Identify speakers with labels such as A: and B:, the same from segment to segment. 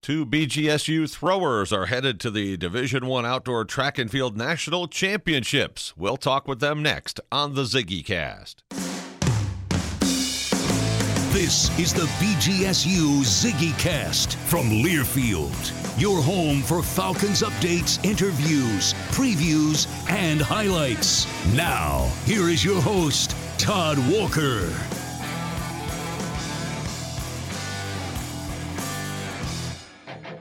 A: Two BGSU throwers are headed to the Division One Outdoor Track and Field National Championships. We'll talk with them next on the Ziggy Cast.
B: This is the BGSU Ziggy Cast from Learfield, your home for Falcons updates, interviews, previews, and highlights. Now, here is your host, Todd Walker.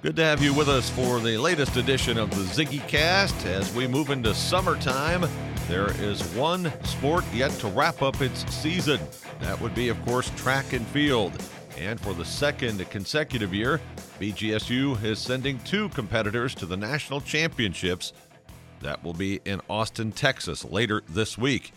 A: Good to have you with us for the latest edition of the Ziggy Cast. As we move into summertime, there is one sport yet to wrap up its season. That would be, of course, track and field. And for the second consecutive year, BGSU is sending two competitors to the national championships. That will be in Austin, Texas later this week.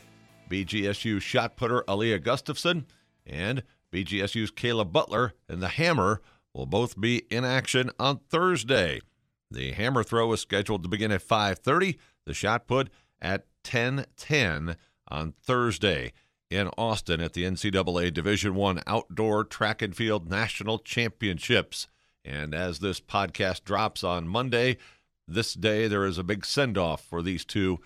A: BGSU shot putter Aaliyah Gustafson and BGSU's Kayla Butler and the Hammer will both be in action on Thursday. The hammer throw is scheduled to begin at 5:30, the shot put at 10:10 on Thursday in Austin at the NCAA Division 1 Outdoor Track and Field National Championships. And as this podcast drops on Monday, this day there is a big send-off for these two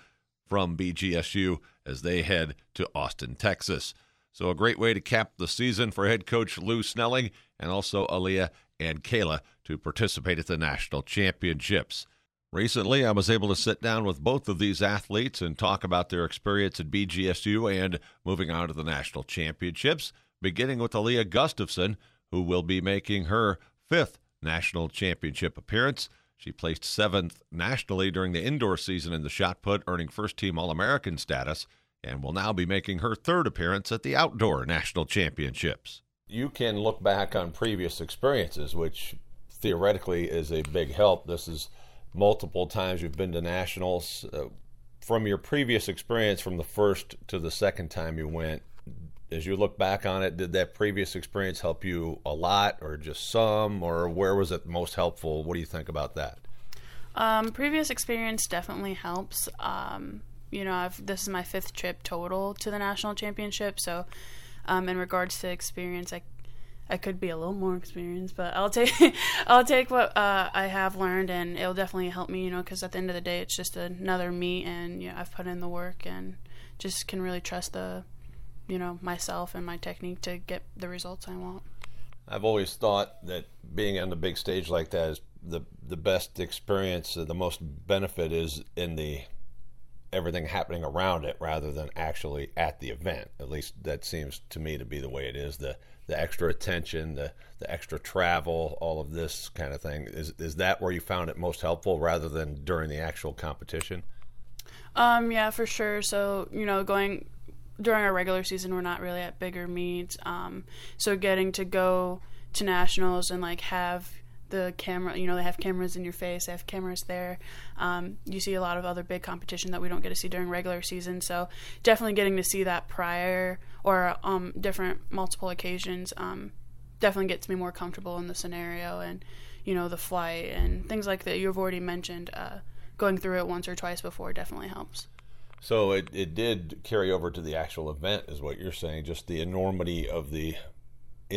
A: from BGSU as they head to Austin, Texas. So a great way to cap the season for head coach Lou Snelling and also Aaliyah and Kayla to participate at the national championships. Recently, I was able to sit down with both of these athletes and talk about their experience at BGSU and moving on to the national championships, beginning with Aaliyah Gustafson, who will be making her fifth national championship appearance. She placed seventh nationally during the indoor season in the shot put, earning first team All American status, and will now be making her third appearance at the outdoor national championships. You can look back on previous experiences, which theoretically is a big help. This is multiple times you've been to nationals. Uh, from your previous experience, from the first to the second time you went, as you look back on it, did that previous experience help you a lot, or just some, or where was it most helpful? What do you think about that?
C: Um, previous experience definitely helps. Um, you know, I've, this is my fifth trip total to the national championship, so um, in regards to experience, I I could be a little more experienced, but I'll take I'll take what uh, I have learned, and it'll definitely help me. You know, because at the end of the day, it's just another meet, and you know, I've put in the work, and just can really trust the, you know, myself and my technique to get the results I want.
A: I've always thought that being on the big stage like that is the the best experience, the most benefit is in the everything happening around it rather than actually at the event. At least that seems to me to be the way it is. The the extra attention, the the extra travel, all of this kind of thing. Is is that where you found it most helpful rather than during the actual competition?
C: Um, yeah, for sure. So you know, going during our regular season, we're not really at bigger meets. Um, so getting to go to nationals and like have the camera, you know, they have cameras in your face, they have cameras there. Um, you see a lot of other big competition that we don't get to see during regular season. So definitely getting to see that prior or um, different multiple occasions um, definitely gets me more comfortable in the scenario and, you know, the flight and things like that you've already mentioned. Uh, going through it once or twice before definitely helps.
A: So it, it did carry over to the actual event, is what you're saying. Just the enormity of the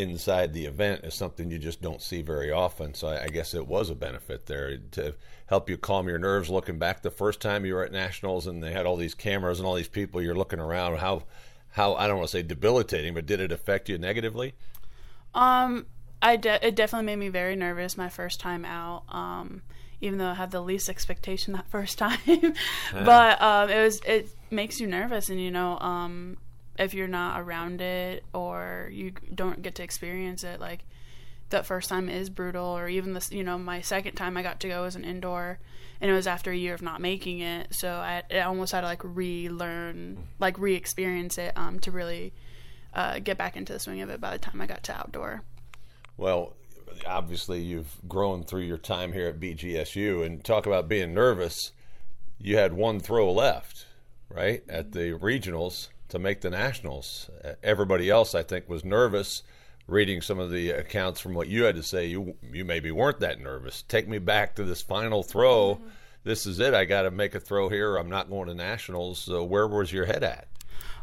A: inside the event is something you just don't see very often. So I, I guess it was a benefit there to help you calm your nerves. Looking back, the first time you were at nationals and they had all these cameras and all these people, you're looking around. How how I don't want to say debilitating, but did it affect you negatively?
C: Um, I de- it definitely made me very nervous my first time out. Um, even though I had the least expectation that first time. but um, it was it makes you nervous, and you know, um, if you're not around it or you don't get to experience it, like that first time is brutal. Or even this, you know, my second time I got to go as an indoor, and it was after a year of not making it, so I, I almost had to like relearn, like re-experience it um, to really uh, get back into the swing of it. By the time I got to outdoor.
A: Well, obviously you've grown through your time here at BGSU and talk about being nervous. You had one throw left, right, at the regionals to make the nationals. Everybody else, I think, was nervous. Reading some of the accounts from what you had to say, you you maybe weren't that nervous. Take me back to this final throw. Mm-hmm. This is it. I got to make a throw here. I'm not going to nationals. So where was your head at?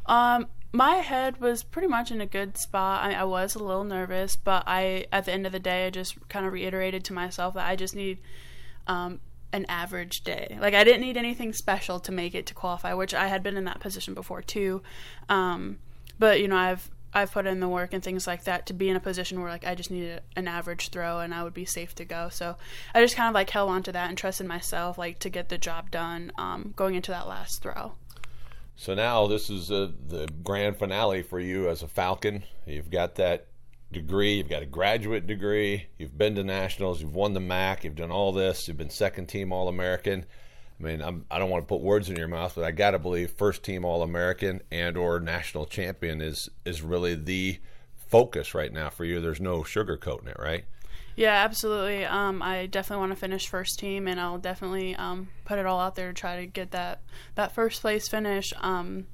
C: Um, my head was pretty much in a good spot. I, I, was a little nervous, but I, at the end of the day, I just kind of reiterated to myself that I just need um, an average day. Like I didn't need anything special to make it to qualify, which I had been in that position before too. Um, but you know, I've I've put in the work and things like that to be in a position where like I just needed an average throw and I would be safe to go. So I just kind of like held on to that and trusted myself like to get the job done um, going into that last throw.
A: So now this is uh, the grand finale for you as a Falcon. You've got that degree, you've got a graduate degree, you've been to nationals, you've won the MAC, you've done all this, you've been second team All American. I mean, I'm, I do not want to put words in your mouth, but I got to believe first team All American and or national champion is is really the focus right now for you. There's no sugarcoating it, right?
C: Yeah, absolutely. Um, I definitely want to finish first team, and I'll definitely um, put it all out there to try to get that that first place finish. Um,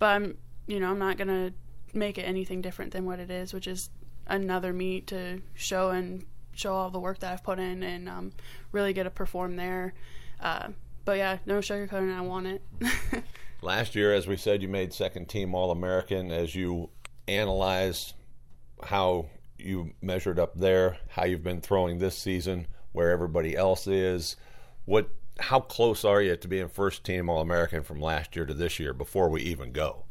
C: but I'm, you know, I'm not gonna make it anything different than what it is, which is another meet to show and show all the work that I've put in, and um, really get to perform there. Uh, but yeah, no sugarcoating. I want it.
A: Last year, as we said, you made second team All American. As you analyze how you measured up there, how you've been throwing this season, where everybody else is. What how close are you to being first team All American from last year to this year before we even go?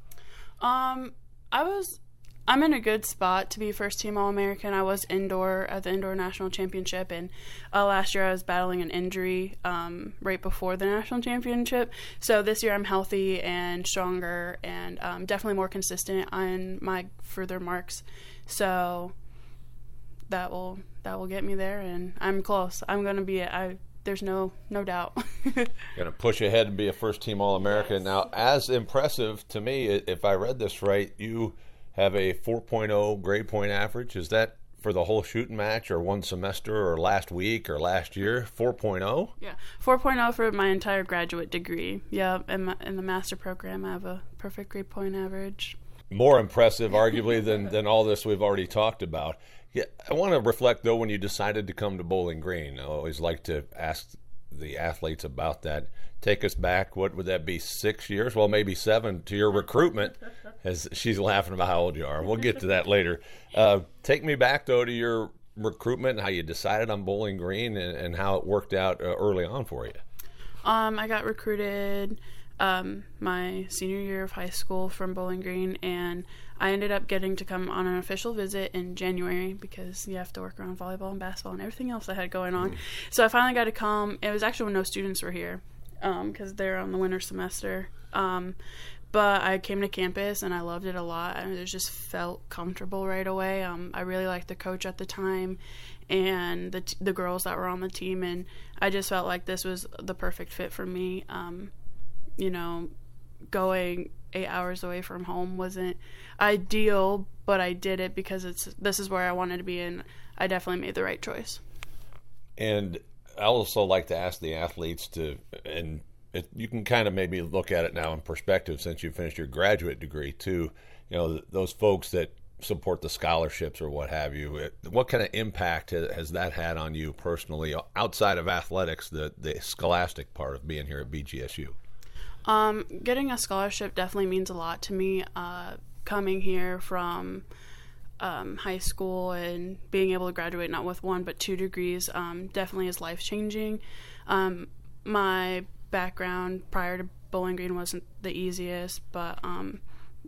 C: Um, I was I'm in a good spot to be first team All American. I was indoor at the indoor national championship, and uh, last year I was battling an injury um, right before the national championship. So this year I'm healthy and stronger, and um, definitely more consistent on my further marks. So that will that will get me there, and I'm close. I'm gonna be. I there's no no doubt.
A: gonna push ahead and be a first team All American. Yes. Now, as impressive to me, if I read this right, you have a 4.0 grade point average. Is that for the whole shooting match or one semester or last week or last year 4.0
C: yeah 4.0 for my entire graduate degree yeah in, in the master program i have a perfect grade point average
A: more impressive arguably than, than all this we've already talked about yeah, I want to reflect though when you decided to come to Bowling Green. I always like to ask the athletes about that. Take us back. What would that be? Six years? Well, maybe seven to your recruitment. As she's laughing about how old you are. We'll get to that later. Uh, take me back though to your recruitment, how you decided on Bowling Green, and, and how it worked out uh, early on for you.
C: Um, I got recruited um, my senior year of high school from Bowling Green, and I ended up getting to come on an official visit in January because you have to work around volleyball and basketball and everything else I had going on. So I finally got to come. It was actually when no students were here because um, they're on the winter semester. Um, but I came to campus and I loved it a lot. and it just felt comfortable right away. Um, I really liked the coach at the time and the t- the girls that were on the team, and I just felt like this was the perfect fit for me. You know, going eight hours away from home wasn't ideal, but I did it because it's this is where I wanted to be, and I definitely made the right choice.
A: And I also like to ask the athletes to, and it, you can kind of maybe look at it now in perspective since you finished your graduate degree too. You know, those folks that support the scholarships or what have you. What kind of impact has that had on you personally outside of athletics, the, the scholastic part of being here at BGSU?
C: Um, getting a scholarship definitely means a lot to me. Uh, coming here from um, high school and being able to graduate not with one but two degrees um, definitely is life changing. Um, my background prior to Bowling Green wasn't the easiest, but um,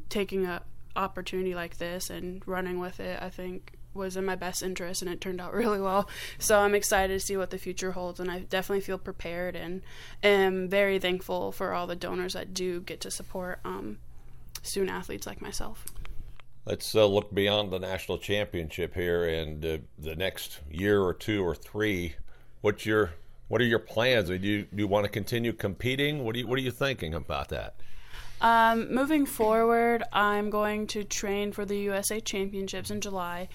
C: taking a opportunity like this and running with it, I think was in my best interest and it turned out really well. So I'm excited to see what the future holds and I definitely feel prepared and am very thankful for all the donors that do get to support um, student athletes like myself.
A: Let's uh, look beyond the national championship here and uh, the next year or two or three. What's your what are your plans? Do you, do you want to continue competing? What are you what are you thinking about that?
C: Um, moving forward, I'm going to train for the USA Championships in July.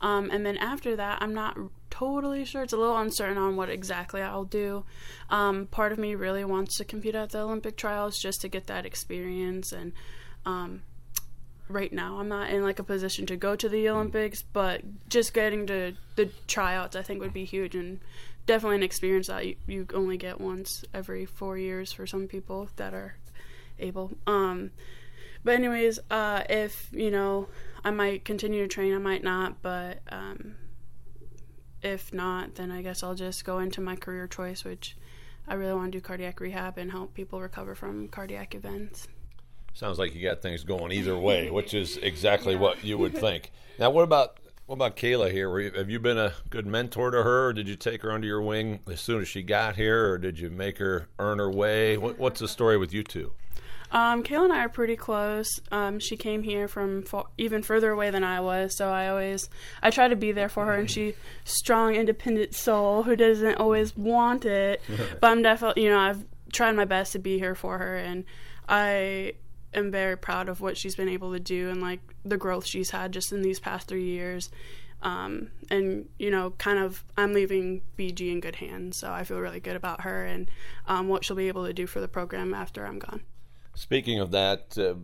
C: Um, and then after that, I'm not totally sure. It's a little uncertain on what exactly I'll do. Um, part of me really wants to compete at the Olympic trials just to get that experience. And um, right now, I'm not in like a position to go to the Olympics, but just getting to the tryouts, I think, would be huge and definitely an experience that you, you only get once every four years for some people that are able. Um, but anyways, uh, if you know, I might continue to train. I might not, but um, if not, then I guess I'll just go into my career choice, which I really want to do cardiac rehab and help people recover from cardiac events.
A: Sounds like you got things going either way, which is exactly yeah. what you would think. Now, what about what about Kayla here? You, have you been a good mentor to her, or did you take her under your wing as soon as she got here, or did you make her earn her way? What, what's the story with you two?
C: Um, Kayla and I are pretty close. Um, she came here from far, even further away than I was, so I always I try to be there for her. And she strong, independent soul who doesn't always want it, but I'm definitely you know I've tried my best to be here for her, and I am very proud of what she's been able to do and like the growth she's had just in these past three years. Um, and you know, kind of, I'm leaving BG in good hands, so I feel really good about her and um, what she'll be able to do for the program after I'm gone.
A: Speaking of that, uh,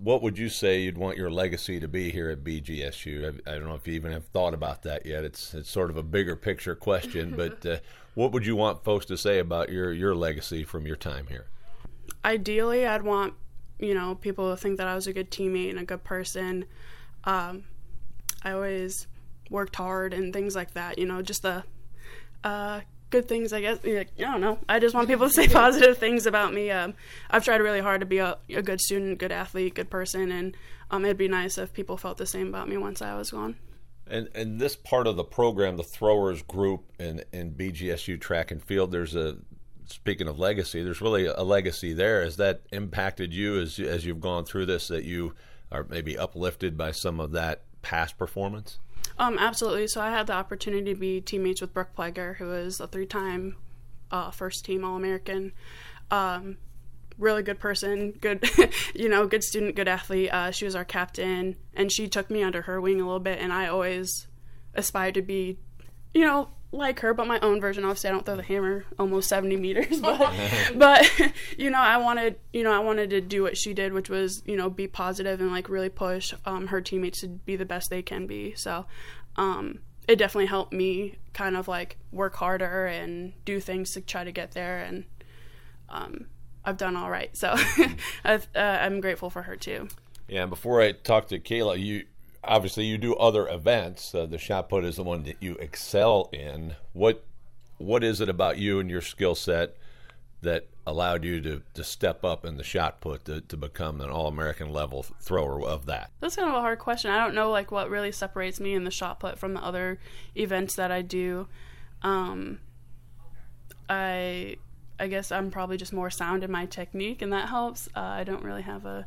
A: what would you say you'd want your legacy to be here at BGSU? I, I, don't know if you even have thought about that yet. It's it's sort of a bigger picture question, but uh, what would you want folks to say about your your legacy from your time here?
C: Ideally, I'd want you know people to think that I was a good teammate and a good person. Um, I always worked hard and things like that. You know, just the uh, good things, I guess. I don't know. I just want people to say positive things about me. Um, I've tried really hard to be a, a, good student, good athlete, good person, and um, it'd be nice if people felt the same about me once I was gone.
A: And and this part of the program, the throwers group in, in BGSU track and field, there's a speaking of legacy, there's really a legacy there. Has that impacted you as as you've gone through this? That you are maybe uplifted by some of that past performance?
C: Um, absolutely. So I had the opportunity to be teammates with Brooke Pleger, who is a three-time uh, first-team All-American. Um, really good person, good, you know, good student, good athlete. Uh, she was our captain, and she took me under her wing a little bit. And I always aspired to be, you know, like her, but my own version. Obviously, I don't throw the hammer almost seventy meters, but but you know, I wanted you know I wanted to do what she did, which was you know be positive and like really push um, her teammates to be the best they can be. So um, it definitely helped me kind of like work harder and do things to try to get there and um, I've done all right. So I've, uh, I'm grateful for her too.
A: Yeah, and before I talk to Kayla, you obviously you do other events. Uh, the shot put is the one that you excel in. What what is it about you and your skill set that allowed you to, to step up in the shot put to, to become an all American level thrower of that?
C: That's kind of a hard question. I don't know like what really separates me in the shot put from the other events that I do. Um, I I guess I'm probably just more sound in my technique, and that helps. Uh, I don't really have a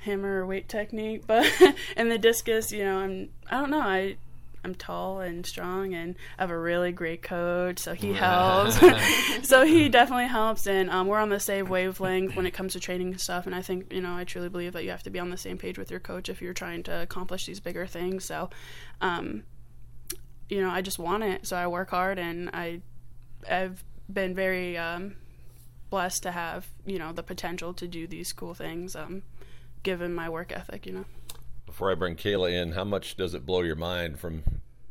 C: hammer or weight technique, but in the discus, you know, I'm I don't know. I I'm tall and strong, and I have a really great coach, so he helps. so he definitely helps, and um, we're on the same wavelength when it comes to training and stuff. And I think you know, I truly believe that you have to be on the same page with your coach if you're trying to accomplish these bigger things. So, um, you know, I just want it, so I work hard, and I I've been very um, blessed to have you know the potential to do these cool things, um, given my work ethic. You know
A: before I bring Kayla in, how much does it blow your mind from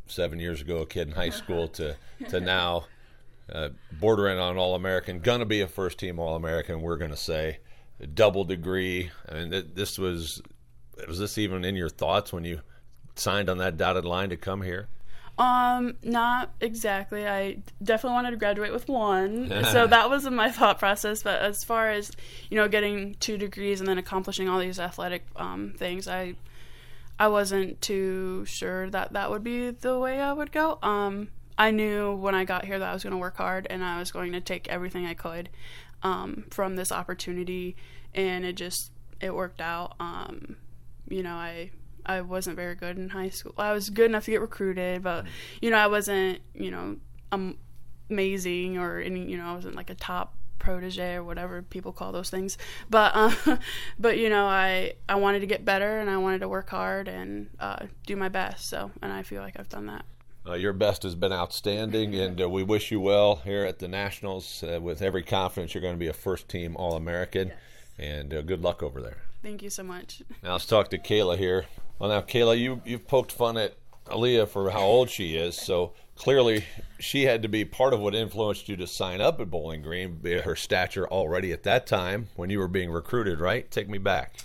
A: seven years ago, a kid in high school, to to now, uh, bordering on All American, gonna be a first team All American? We're gonna say, double degree. I mean, th- this was was this even in your thoughts when you signed on that dotted line to come here?
C: Um, not exactly. I definitely wanted to graduate with one, so that was in my thought process. But as far as you know, getting two degrees and then accomplishing all these athletic um, things, I I wasn't too sure that that would be the way I would go. Um, I knew when I got here that I was going to work hard and I was going to take everything I could um, from this opportunity, and it just it worked out. Um, you know, I I wasn't very good in high school. I was good enough to get recruited, but you know, I wasn't you know amazing or any you know I wasn't like a top protege or whatever people call those things. But uh, but you know, I I wanted to get better and I wanted to work hard and uh, do my best. So and I feel like I've done that.
A: Uh, your best has been outstanding, and uh, we wish you well here at the Nationals. Uh, with every confidence, you're going to be a first team All American, yes. and uh, good luck over there.
C: Thank you so much.
A: Now let's talk to Kayla here. Well, now Kayla, you you've poked fun at Aaliyah for how old she is, so clearly she had to be part of what influenced you to sign up at Bowling Green, her stature already at that time when you were being recruited, right? Take me back.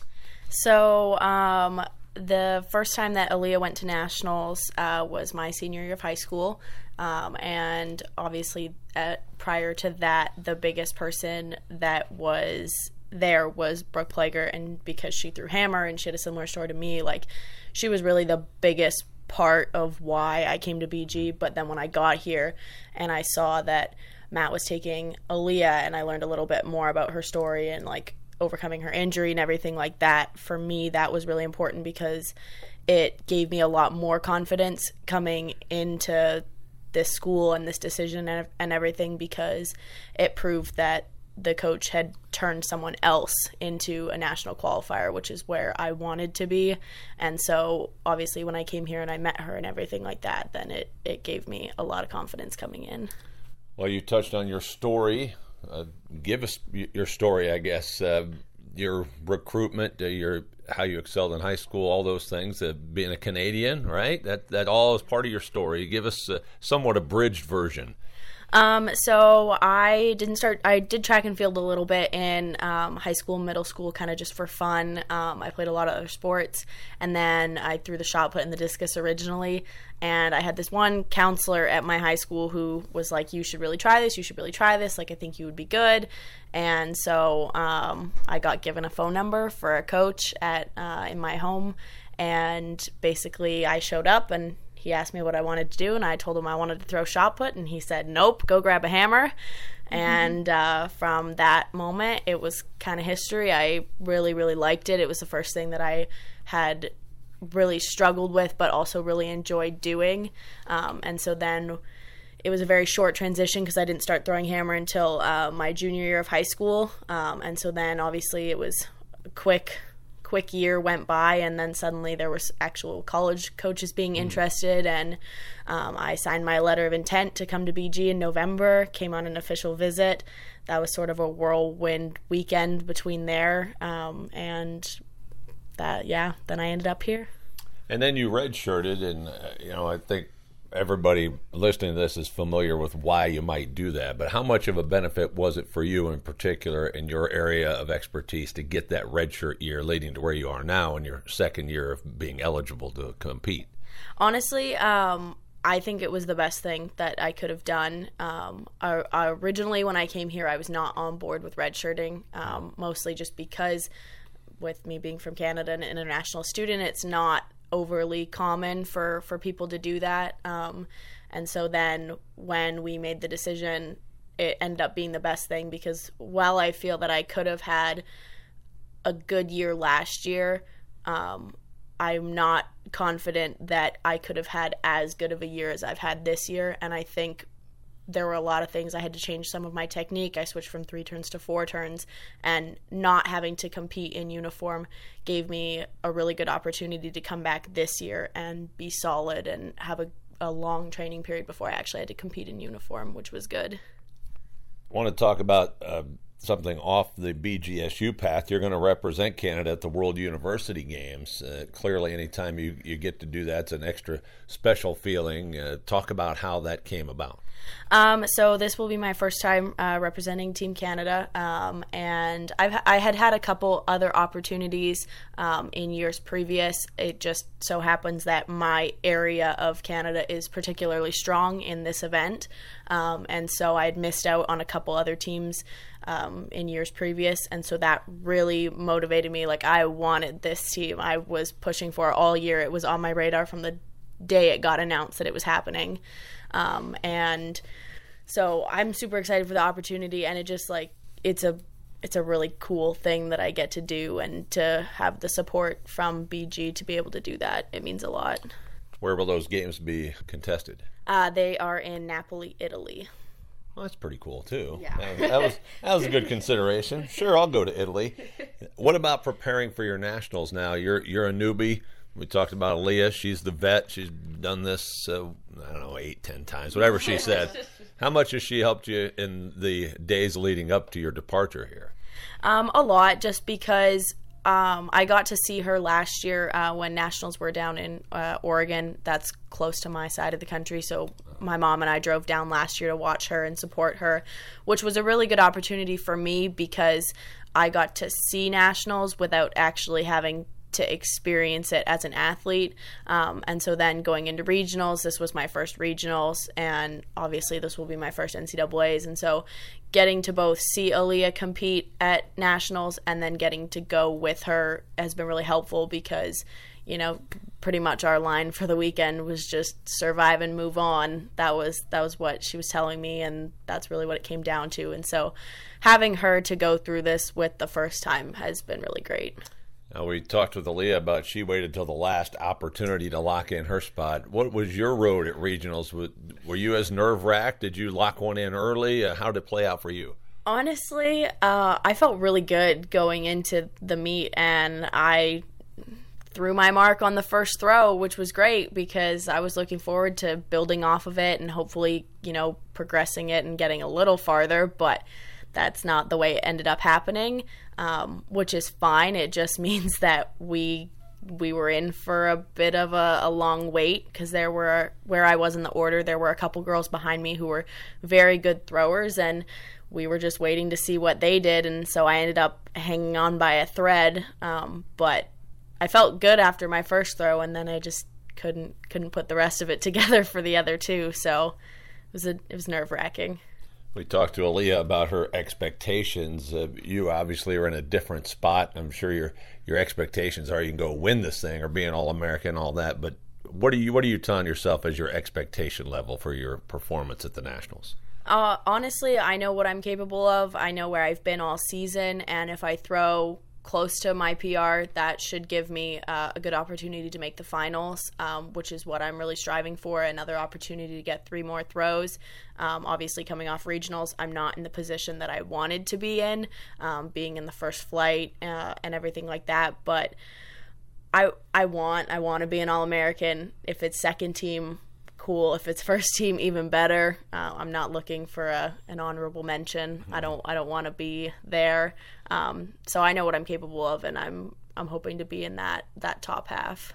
D: So, um, the first time that Aaliyah went to nationals uh, was my senior year of high school. Um, and obviously, at, prior to that, the biggest person that was there was Brooke Pleger. And because she threw hammer and she had a similar story to me, like, she was really the biggest part of why I came to BG. But then when I got here and I saw that Matt was taking Aaliyah and I learned a little bit more about her story and like overcoming her injury and everything like that, for me, that was really important because it gave me a lot more confidence coming into this school and this decision and, and everything because it proved that the coach had turned someone else into a national qualifier, which is where I wanted to be. And so, obviously, when I came here and I met her and everything like that, then it, it gave me a lot of confidence coming in.
A: Well, you touched on your story. Uh, give us your story, I guess. Uh, your recruitment, uh, your how you excelled in high school, all those things. Uh, being a Canadian, right? That that all is part of your story. Give us somewhat abridged version.
D: Um, so I didn't start. I did track and field a little bit in um, high school, middle school, kind of just for fun. Um, I played a lot of other sports, and then I threw the shot put in the discus originally. And I had this one counselor at my high school who was like, "You should really try this. You should really try this. Like, I think you would be good." And so um, I got given a phone number for a coach at uh, in my home, and basically I showed up and he asked me what I wanted to do, and I told him I wanted to throw shot put, and he said, "Nope, go grab a hammer." Mm-hmm. And uh, from that moment, it was kind of history. I really, really liked it. It was the first thing that I had really struggled with, but also really enjoyed doing. Um, and so then it was a very short transition because I didn't start throwing hammer until uh, my junior year of high school. Um, and so then obviously it was quick quick year went by, and then suddenly there was actual college coaches being mm. interested, and um, I signed my letter of intent to come to BG in November. Came on an official visit. That was sort of a whirlwind weekend between there, um, and that yeah. Then I ended up here.
A: And then you redshirted, and uh, you know I think everybody listening to this is familiar with why you might do that, but how much of a benefit was it for you in particular in your area of expertise to get that redshirt year leading to where you are now in your second year of being eligible to compete?
D: Honestly, um, I think it was the best thing that I could have done. Um, I, I originally, when I came here, I was not on board with redshirting, um, mostly just because, with me being from Canada and an international student, it's not overly common for for people to do that. Um, and so then when we made the decision, it ended up being the best thing because while I feel that I could have had a good year last year, um, I'm not confident that I could have had as good of a year as I've had this year. And I think there were a lot of things I had to change some of my technique. I switched from three turns to four turns, and not having to compete in uniform gave me a really good opportunity to come back this year and be solid and have a, a long training period before I actually had to compete in uniform, which was good.
A: I want to talk about uh, something off the BGSU path. You're going to represent Canada at the World University Games. Uh, clearly, anytime you, you get to do that, it's an extra special feeling. Uh, talk about how that came about.
D: Um, so this will be my first time uh, representing Team Canada, um, and I've I had had a couple other opportunities um, in years previous. It just so happens that my area of Canada is particularly strong in this event, um, and so I had missed out on a couple other teams. Um, in years previous, and so that really motivated me. Like I wanted this team. I was pushing for it all year. It was on my radar from the day it got announced that it was happening. Um, and so I'm super excited for the opportunity, and it just like it's a it's a really cool thing that I get to do, and to have the support from BG to be able to do that, it means a lot.
A: Where will those games be contested?
D: Uh, they are in Napoli, Italy.
A: Well, that's pretty cool too.
D: Yeah.
A: That, that was that was a good consideration. Sure, I'll go to Italy. What about preparing for your nationals now? You're you're a newbie. We talked about Aaliyah. She's the vet. She's done this, uh, I don't know, eight, ten times, whatever she said. How much has she helped you in the days leading up to your departure here?
D: Um, a lot, just because um, I got to see her last year uh, when nationals were down in uh, Oregon. That's close to my side of the country, so my mom and I drove down last year to watch her and support her, which was a really good opportunity for me because I got to see nationals without actually having to experience it as an athlete. Um, and so then going into regionals, this was my first regionals, and obviously this will be my first NCAA's. And so getting to both see Aaliyah compete at nationals and then getting to go with her has been really helpful because you know pretty much our line for the weekend was just survive and move on that was that was what she was telling me and that's really what it came down to and so having her to go through this with the first time has been really great
A: now, we talked with Aaliyah about she waited till the last opportunity to lock in her spot. What was your road at regionals? Were you as nerve wracked? Did you lock one in early? Uh, how did it play out for you?
D: Honestly, uh, I felt really good going into the meet, and I threw my mark on the first throw, which was great because I was looking forward to building off of it and hopefully, you know, progressing it and getting a little farther. But that's not the way it ended up happening, um, which is fine. It just means that we we were in for a bit of a, a long wait because there were where I was in the order there were a couple girls behind me who were very good throwers and we were just waiting to see what they did and so I ended up hanging on by a thread um, but I felt good after my first throw and then I just couldn't couldn't put the rest of it together for the other two so it was a, it was nerve wracking.
A: We talked to Aaliyah about her expectations. Uh, you obviously are in a different spot. I'm sure your your expectations are you can go win this thing or be an All American, and all that. But what are you what are you telling yourself as your expectation level for your performance at the Nationals?
D: Uh, honestly, I know what I'm capable of. I know where I've been all season, and if I throw close to my PR, that should give me uh, a good opportunity to make the finals, um, which is what I'm really striving for. Another opportunity to get three more throws. Um, obviously, coming off regionals, I'm not in the position that I wanted to be in, um, being in the first flight uh, and everything like that. But I I want I want to be an All American. If it's second team, cool. If it's first team, even better. Uh, I'm not looking for a, an honorable mention. Mm-hmm. I don't I don't want to be there. Um, so I know what I'm capable of, and I'm I'm hoping to be in that that top half.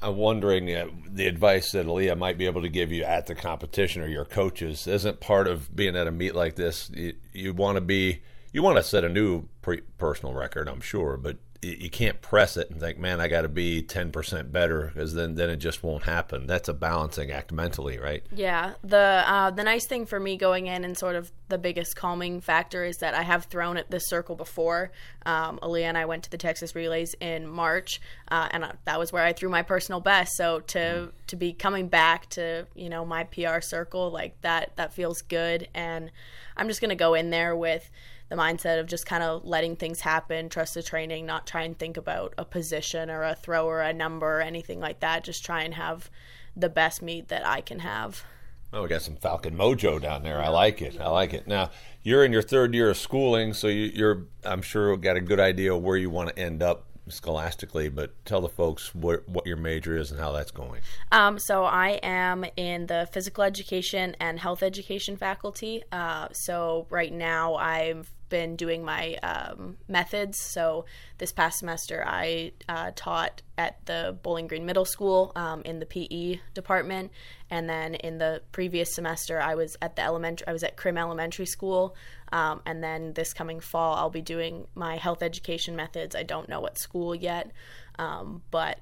E: I'm wondering uh, the advice that Aaliyah might be able to give you at the competition or your coaches isn't part of being at a meet like this. You, you want to be, you want to set a new pre- personal record, I'm sure, but you can't press it and think, man, I got to be 10% better because then, then it just won't happen. That's a balancing act mentally, right?
D: Yeah. The uh, the nice thing for me going in and sort of the biggest calming factor is that I have thrown at this circle before. Um, Aaliyah and I went to the Texas Relays in March, uh, and uh, that was where I threw my personal best. So to mm. to be coming back to you know my PR circle like that that feels good, and I'm just gonna go in there with the mindset of just kind of letting things happen, trust the training, not try and think about a position or a throw or a number or anything like that. Just try and have the best meet that I can have.
E: Oh, we got some Falcon mojo down there. I like it. I like it. Now you're in your third year of schooling, so you, are I'm sure got a good idea of where you want to end up scholastically, but tell the folks what, what your major is and how that's going.
D: Um, so I am in the physical education and health education faculty. Uh, so right now I've been doing my um, methods. So this past semester I uh, taught at the Bowling Green Middle School um, in the PE department, and then in the previous semester I was at the elementary. I was at Crim Elementary School um, and then this coming fall, I'll be doing my health education methods. I don't know what school yet, um, but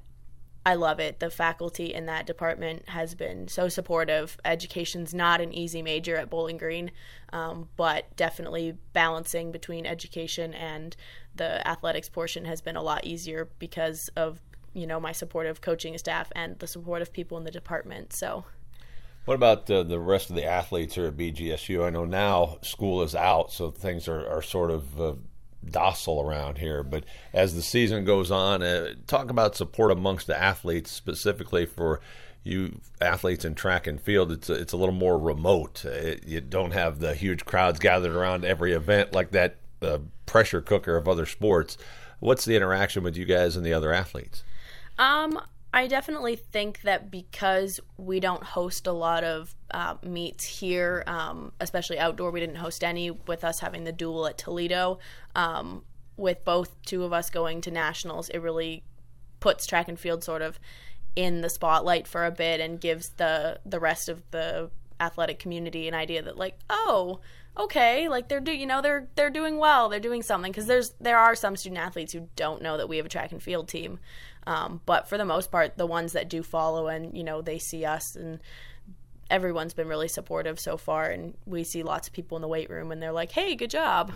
D: I love it. The faculty in that department has been so supportive. Education's not an easy major at Bowling Green, um, but definitely balancing between education and the athletics portion has been a lot easier because of you know my supportive coaching staff and the supportive people in the department. So
E: what about the rest of the athletes here at BGSU? I know now school is out, so things are, are sort of uh, docile around here. But as the season goes on, uh, talk about support amongst the athletes, specifically for you athletes in track and field. It's a, it's a little more remote. It, uh, you don't have the huge crowds gathered around every event like that uh, pressure cooker of other sports. What's the interaction with you guys and the other athletes?
D: Um, I definitely think that because we don't host a lot of uh, meets here, um, especially outdoor, we didn't host any with us having the dual at Toledo. Um, with both two of us going to nationals, it really puts track and field sort of in the spotlight for a bit and gives the the rest of the athletic community an idea that like oh okay like they're do you know they're they're doing well they're doing something because there's there are some student athletes who don't know that we have a track and field team um, but for the most part, the ones that do follow and you know they see us and everyone's been really supportive so far, and we see lots of people in the weight room and they're like, "Hey, good job."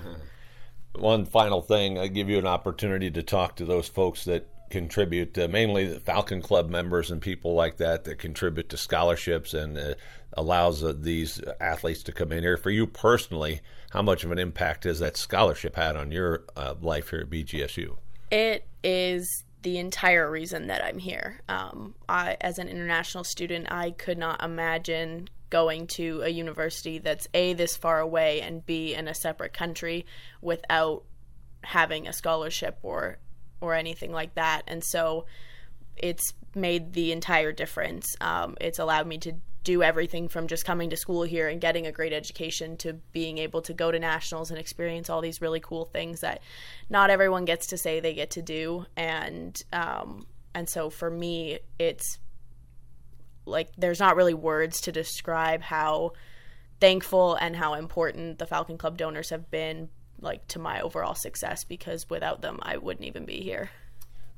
E: One final thing, I give you an opportunity to talk to those folks that contribute, uh, mainly the Falcon Club members and people like that that contribute to scholarships and uh, allows uh, these athletes to come in here. For you personally, how much of an impact has that scholarship had on your uh, life here at BGSU?
D: It is the entire reason that I'm here. Um, I, as an international student, I could not imagine going to a university that's a this far away and b in a separate country without having a scholarship or or anything like that. And so it's made the entire difference. Um, it's allowed me to do everything from just coming to school here and getting a great education to being able to go to nationals and experience all these really cool things that not everyone gets to say they get to do and um, and so for me it's like there's not really words to describe how thankful and how important the Falcon Club donors have been like to my overall success because without them I wouldn't even be here.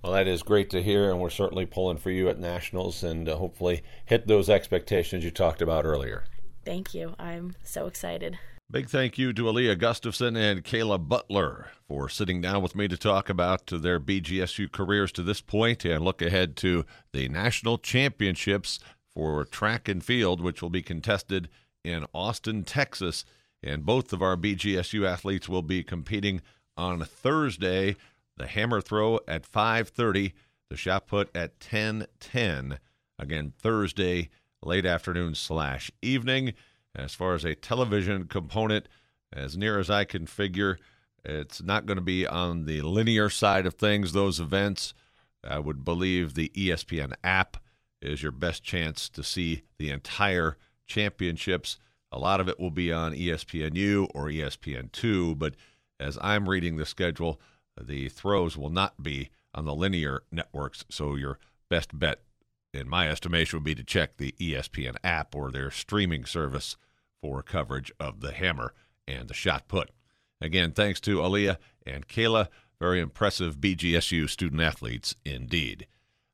E: Well, that is great to hear, and we're certainly pulling for you at Nationals and uh, hopefully hit those expectations you talked about earlier.
D: Thank you. I'm so excited.
A: Big thank you to Aaliyah Gustafson and Kayla Butler for sitting down with me to talk about their BGSU careers to this point and look ahead to the national championships for track and field, which will be contested in Austin, Texas. And both of our BGSU athletes will be competing on Thursday the hammer throw at 5:30, the shot put at 10:10. Again, Thursday late afternoon slash evening. As far as a television component, as near as I can figure, it's not going to be on the linear side of things. Those events, I would believe, the ESPN app is your best chance to see the entire championships. A lot of it will be on ESPNU or ESPN2, but as I'm reading the schedule, the throws will not be on the linear networks, so your best bet in my estimation, would be to check the ESPN app or their streaming service for coverage of the hammer and the shot put. Again, thanks to Aaliyah and Kayla. Very impressive BGSU student athletes indeed.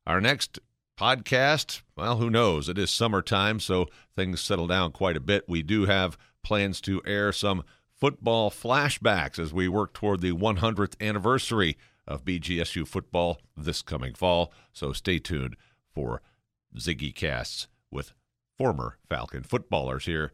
A: Our next podcast, well, who knows? It is summertime, so things settle down quite a bit. We do have plans to air some football flashbacks as we work toward the 100th anniversary of BGSU football this coming fall. So stay tuned for Ziggy casts with former Falcon footballers here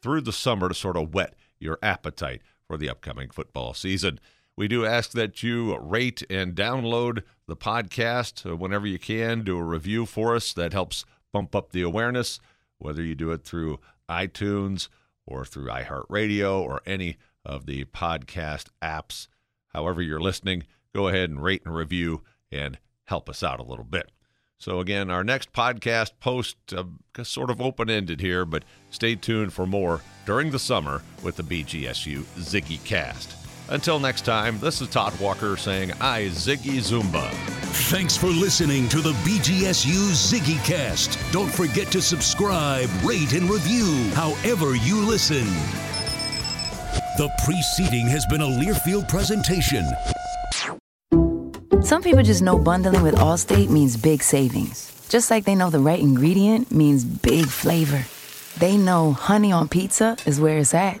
A: through the summer to sort of whet your appetite for the upcoming football season. We do ask that you rate and download the podcast whenever you can. Do a review for us that helps bump up the awareness, whether you do it through iTunes or through iHeartRadio or any of the podcast apps. However, you're listening, go ahead and rate and review and help us out a little bit. So, again, our next podcast post uh, sort of open ended here, but stay tuned for more during the summer with the BGSU Ziggy Cast. Until next time, this is Todd Walker saying, Ay Ziggy Zoomba.
B: Thanks for listening to the BGSU Ziggy Cast. Don't forget to subscribe, rate, and review however you listen. The preceding has been a Learfield presentation.
F: Some people just know bundling with Allstate means big savings. Just like they know the right ingredient means big flavor. They know honey on pizza is where it's at,